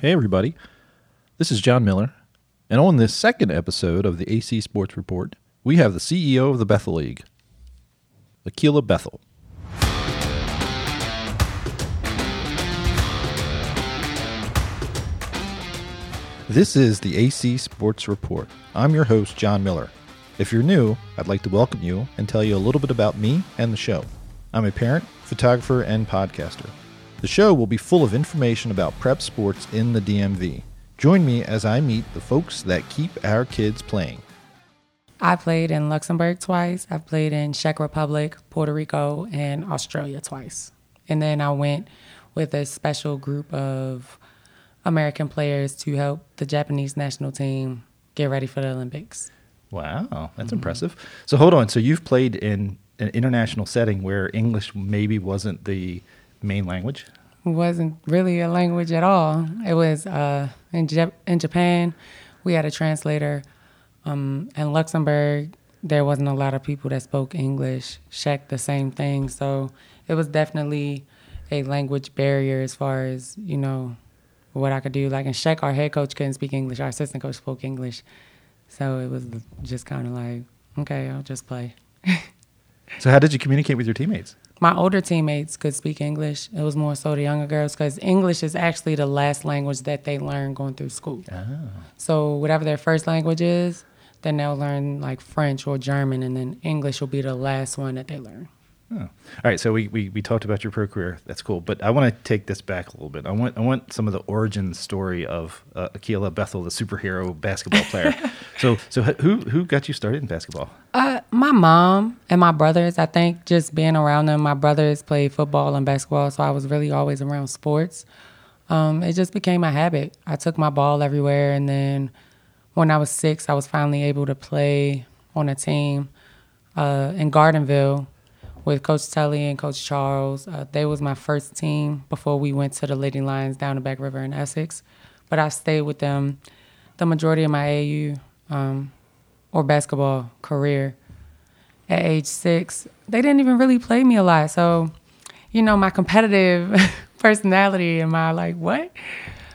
Hey, everybody. This is John Miller. And on this second episode of the AC Sports Report, we have the CEO of the Bethel League, Akila Bethel. This is the AC Sports Report. I'm your host, John Miller. If you're new, I'd like to welcome you and tell you a little bit about me and the show. I'm a parent, photographer, and podcaster. The show will be full of information about prep sports in the DMV. Join me as I meet the folks that keep our kids playing. I played in Luxembourg twice. I've played in Czech Republic, Puerto Rico, and Australia twice. And then I went with a special group of American players to help the Japanese national team get ready for the Olympics. Wow, that's mm-hmm. impressive. So hold on. So you've played in an international setting where English maybe wasn't the main language? Wasn't really a language at all. It was uh, in, Jap- in Japan, we had a translator. Um, in Luxembourg, there wasn't a lot of people that spoke English. Czech, the same thing. So it was definitely a language barrier as far as, you know, what I could do. Like in Czech, our head coach couldn't speak English. Our assistant coach spoke English. So it was just kind of like, okay, I'll just play. So how did you communicate with your teammates? My older teammates could speak English. It was more so the younger girls because English is actually the last language that they learn going through school. Oh. So whatever their first language is, then they'll learn like French or German, and then English will be the last one that they learn. Oh. All right, so we, we, we talked about your pro career. That's cool, but I want to take this back a little bit. I want I want some of the origin story of uh, Akila Bethel, the superhero basketball player. so so who who got you started in basketball? Uh, my mom and my brothers, I think, just being around them. My brothers played football and basketball, so I was really always around sports. Um, it just became a habit. I took my ball everywhere, and then when I was six, I was finally able to play on a team uh, in Gardenville with Coach Tully and Coach Charles. Uh, they was my first team before we went to the Lady Lions down the Back River in Essex. But I stayed with them the majority of my AU um, or basketball career. At age six, they didn't even really play me a lot. So, you know, my competitive personality and my like, what?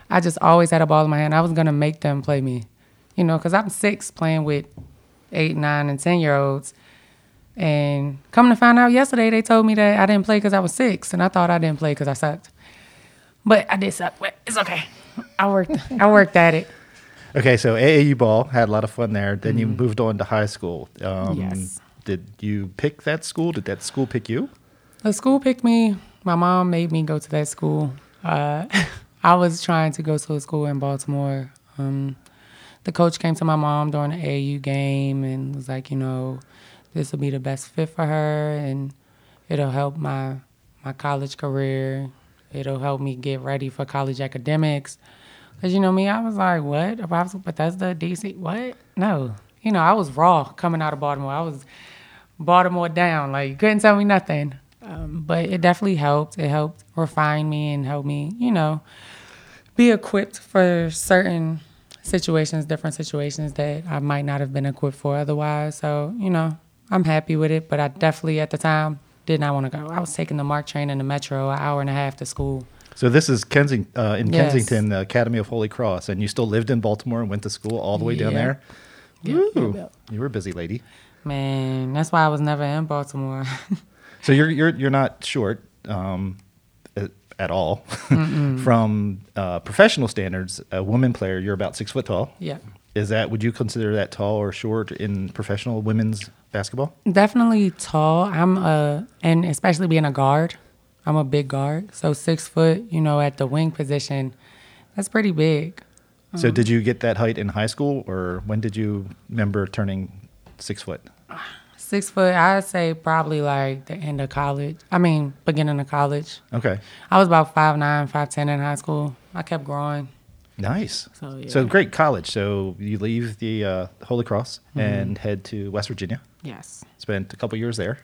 I just always had a ball in my hand. I was going to make them play me, you know, because I'm six playing with eight, nine, and 10 year olds. And coming to find out yesterday, they told me that I didn't play because I was six, and I thought I didn't play because I sucked. But I did suck. But it's okay. I worked. I worked at it. Okay, so AAU ball had a lot of fun there. Then you moved on to high school. Um, Yes. Did you pick that school? Did that school pick you? The school picked me. My mom made me go to that school. Uh, I was trying to go to a school in Baltimore. Um, the coach came to my mom during the AAU game and was like, you know, this will be the best fit for her, and it'll help my my college career. It'll help me get ready for college academics. Cause you know me, I was like, what? Was Bethesda, DC, what? No, you know, I was raw coming out of Baltimore. I was Baltimore down. Like you couldn't tell me nothing. Um, but it definitely helped. It helped refine me and help me, you know, be equipped for certain situations, different situations that I might not have been equipped for otherwise. So, you know, I'm happy with it. But I definitely at the time did not want to go. I was taking the MARC train in the metro, an hour and a half to school. So this is Kensing, uh, in Yes. Kensington, the Academy of Holy Cross, and you still lived in Baltimore and went to school all the way down there. Yeah, Woo. yeah, yeah. You were a busy lady. Man, that's why I was never in Baltimore. So you're you're you're not short um, at, at all from uh, professional standards. A woman player, you're about six foot tall. yeah. Is that would you consider that tall or short in professional women's basketball? Definitely tall. I'm a, and especially being a guard, I'm a big guard. So six foot, you know, at the wing position, that's pretty big. So did you get that height in high school, or when did you remember turning six foot? Six foot, I'd say probably like the end of college. I mean, beginning of college. Okay, I was about five nine, five ten in high school. I kept growing. nice. So, yeah. So great college. So you leave the uh, Holy Cross and head to West Virginia. Yes. Spent a couple years there.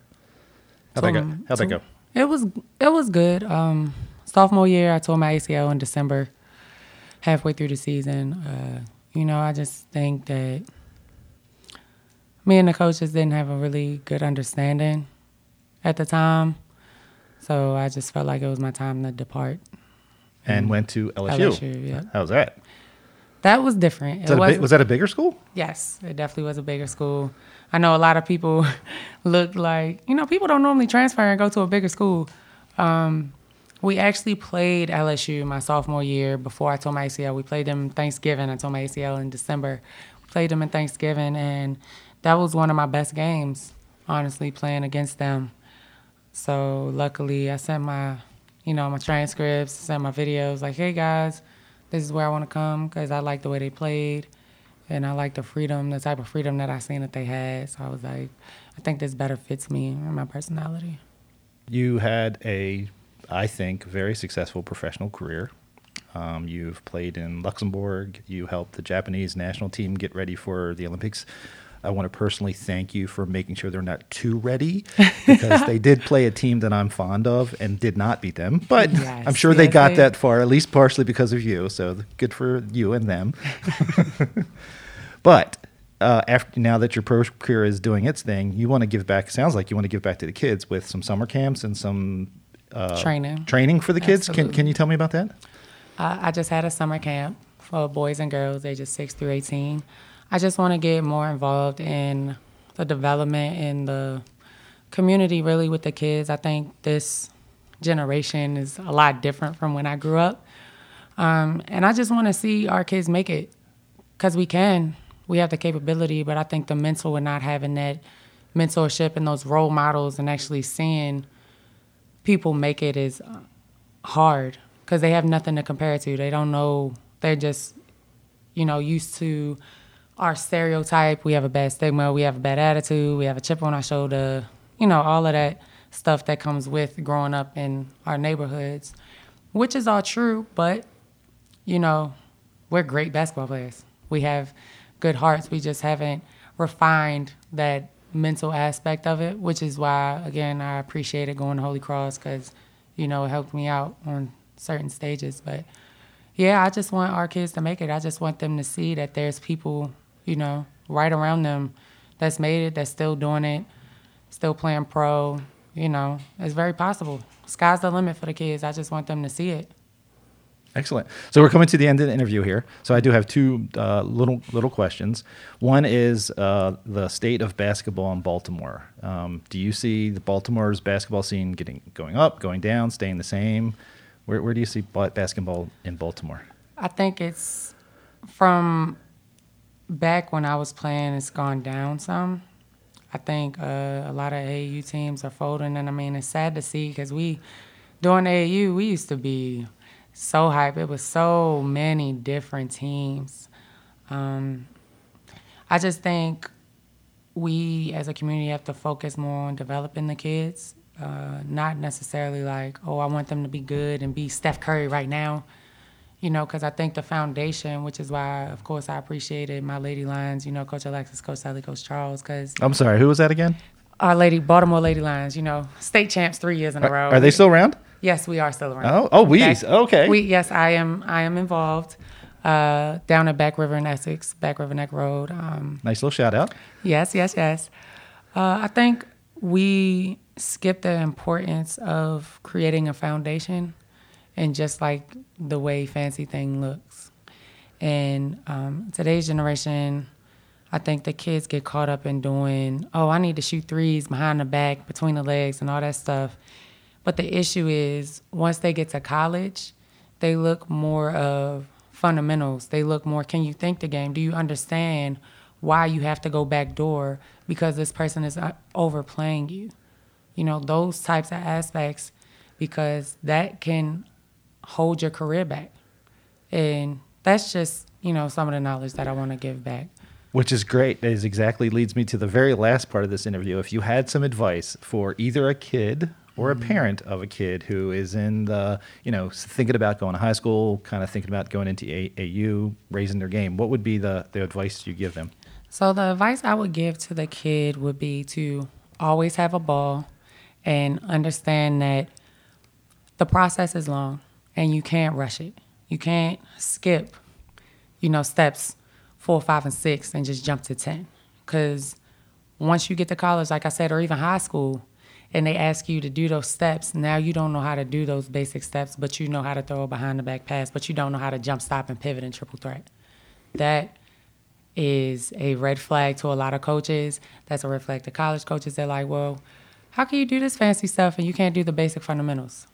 How'd that go? How'd that go? It was it was good. Um, sophomore year, I tore my ACL in December, halfway through the season. Uh, you know, I just think that me and the coaches didn't have a really good understanding at the time, so I just felt like it was my time to depart. and went to LSU. LSU, yeah. How was that? That was different. Was that, a big, was that a bigger school? Yes, it definitely was a bigger school. I know a lot of people look like, you know, people don't normally transfer and go to a bigger school. Um, we actually played LSU my sophomore year before I tore my ACL. We played them Thanksgiving. I tore my ACL in December. We played them in Thanksgiving, and that was one of my best games, honestly, playing against them. So luckily, I sent my, you know, my transcripts, sent my videos, like, hey guys, this is where I want to come because I like the way they played, and I like the freedom, the type of freedom that I seen that they had. So I was like, I think this better fits me and my personality. You had a, I think, very successful professional career. Um, you've played in Luxembourg. You helped the Japanese national team get ready for the Olympics. I want to personally thank you for making sure they're not too ready because they did play a team that I'm fond of and did not beat them. But Yes, I'm sure they got that far, at least partially because of you. So good for you and them. but uh, after now that your pro career is doing its thing, you want to give back. Sounds like you want to give back to the kids with some summer camps and some uh, Training. training for the kids. Can Absolutely. Can you tell me about that? I, I just had a summer camp for boys and girls ages 6 through 18. I just want to get more involved in the development in the community, really, with the kids. I think this generation is a lot different from when I grew up. Um, and I just want to see our kids make it because we can. We have the capability, but I think the mental and not having that mentorship and those role models and actually seeing people make it is uh, hard because they have nothing to compare it to. They don't know. They're just, you know, used to our stereotype. We have a bad stigma. We have a bad attitude. We have a chip on our shoulder. You know, all of that stuff that comes with growing up in our neighborhoods, which is all true. But, you know, we're great basketball players. We have good hearts. We just haven't refined that mental aspect of it, which is why, again, I appreciated going to Holy Cross because, you know, it helped me out on certain stages. But yeah, I just want our kids to make it. I just want them to see that there's people, you know, right around them that's made it, that's still doing it, still playing pro. You know, it's very possible. Sky's the limit for the kids. I just want them to see it. Excellent. So we're coming to the end of the interview here. So I do have two uh, little little questions. One is uh, the state of basketball in Baltimore. Um, do you see the Baltimore's basketball scene getting going up, going down, staying the same? Where, where do you see basketball in Baltimore? I think it's from back when I was playing, it's gone down some. I think uh, a lot of AAU teams are folding, and I mean, it's sad to see because we, during AAU, we used to be so hype. It was so many different teams. Um, I just think we as a community have to focus more on developing the kids, uh, not necessarily like, oh, I want them to be good and be Steph Curry right now you know, because I think the foundation, which is why, of course, I appreciated my Lady Lions, you know, Coach Alexis, Coach Sally, Coach Charles, because I'm sorry, who was that again? our Lady Baltimore Lady Lions, you know, state champs three years in a row. Are, are they still around? Yes, we are still around. Oh, oh, we Back- okay. We yes, I am. I am involved uh, down at Back River in Essex, Back River Neck Road. Um, nice little shout out. Yes, yes, yes. Uh, I think we skip the importance of creating a foundation and just like the way fancy thing looks. And um, today's generation, I think the kids get caught up in doing, oh, I need to shoot threes behind the back, between the legs, and all that stuff. But the issue is once they get to college, they look more of fundamentals. They look more, can you think the game? Do you understand why you have to go back door because this person is uh, overplaying you? You know, those types of aspects because that can hold your career back. And that's just, you know, some of the knowledge that I want to give back. Which is great. That is exactly leads me to the very last part of this interview. If you had some advice for either a kid or a mm-hmm. parent of a kid who is in the, you know, thinking about going to high school, kind of thinking about going into AU, raising their game, what would be the, the advice you give them? So the advice I would give to the kid would be to always have a ball and understand that the process is long and you can't rush it. You can't skip, you know, steps four, five, and six and just jump to 10. Because once you get to college, like I said, or even high school, and they ask you to do those steps. Now you don't know how to do those basic steps, but you know how to throw a behind the back pass, but you don't know how to jump stop and pivot and triple threat. That is a red flag to a lot of coaches. That's a red flag to college coaches. They're like, well, how can you do this fancy stuff and you can't do the basic fundamentals?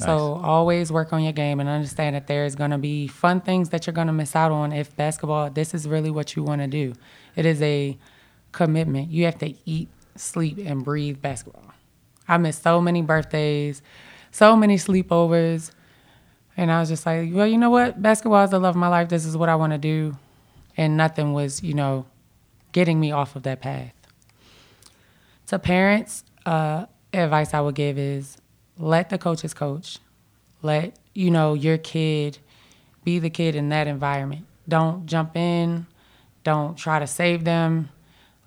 Nice. So always work on your game and understand that there is going to be fun things that you're going to miss out on if basketball, this is really what you want to do. It is a commitment. You have to eat, sleep, and breathe basketball. I missed so many birthdays, so many sleepovers. And I was just like, well, you know what? Basketball is the love of my life. This is what I want to do and nothing was, you know, getting me off of that path. To parents, uh, advice I would give is let the coaches coach. Let, you know, your kid be the kid in that environment. Don't jump in. Don't try to save them.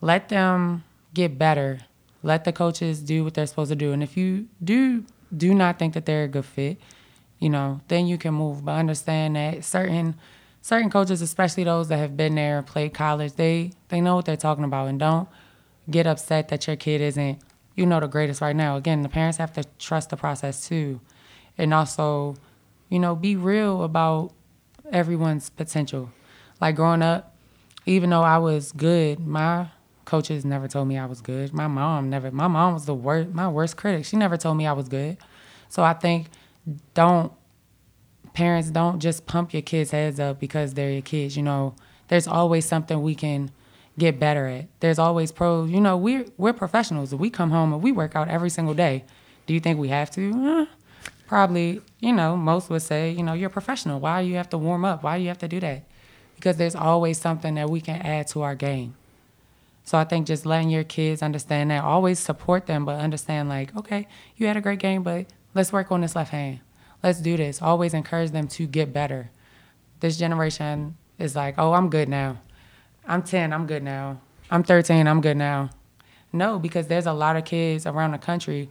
Let them get better. Let the coaches do what they're supposed to do. And if you do do not think that they're a good fit, you know, then you can move. But understand that certain certain coaches, especially those that have been there, played college, they they know what they're talking about, and don't get upset that your kid isn't, you know, the greatest right now. Again, the parents have to trust the process too, and also, you know, be real about everyone's potential. Like growing up, even though I was good, my coaches never told me I was good. My mom never. My mom was the worst, my worst critic. She never told me I was good. So I think don't parents don't just pump your kids' heads up because they're your kids. You know, there's always something we can get better at. There's always pros. You know, we're we're professionals. We come home and we work out every single day. Do you think we have to? Eh, probably. You know, most would say, you know, you're a professional. Why do you have to warm up? Why do you have to do that? Because there's always something that we can add to our game. So I think just letting your kids understand that, always support them, but understand like, okay, you had a great game, but let's work on this left hand let's do this. Always encourage them to get better. This generation is like, oh, I'm good now. I'm 10, I'm good now. I'm 13, I'm good now. No, because there's a lot of kids around the country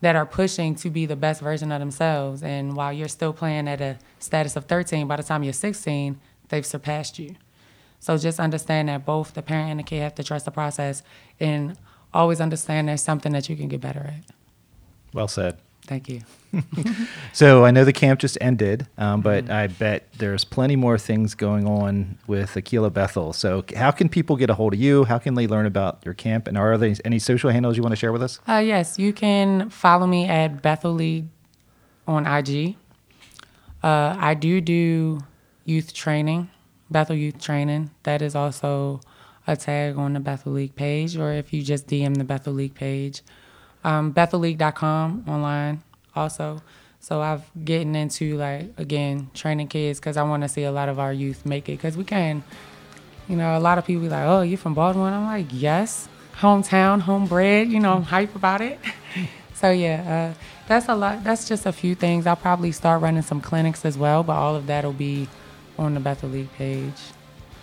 that are pushing to be the best version of themselves. And while you're still playing at a status of 13, by the time you're 16, they've surpassed you. So just understand that both the parent and the kid have to trust the process and always understand there's something that you can get better at. Well said. Thank you. so I know the camp just ended, um, but mm-hmm. I bet there's plenty more things going on with Akilah Bethel. So how can people get a hold of you? How can they learn about your camp? And are there any social handles you want to share with us? Uh, yes, you can follow me at Bethel League on IG. Uh, I do do youth training, Bethel Youth Training. That is also a tag on the Bethel League page, or if you just DM the Bethel League page um, BethelLeague.com online also. So I've getting into like again training kids because I want to see a lot of our youth make it because we can. You know, a lot of people be like, "Oh, you're from Baltimore." I'm like, "Yes, hometown, homebred." You know, I'm hype about it. so yeah, uh, that's a lot. That's just a few things. I'll probably start running some clinics as well, but all of that will be on the Bethel League page.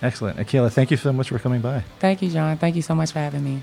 Excellent, Akilah. Thank you so much for coming by. Thank you, John. Thank you so much for having me.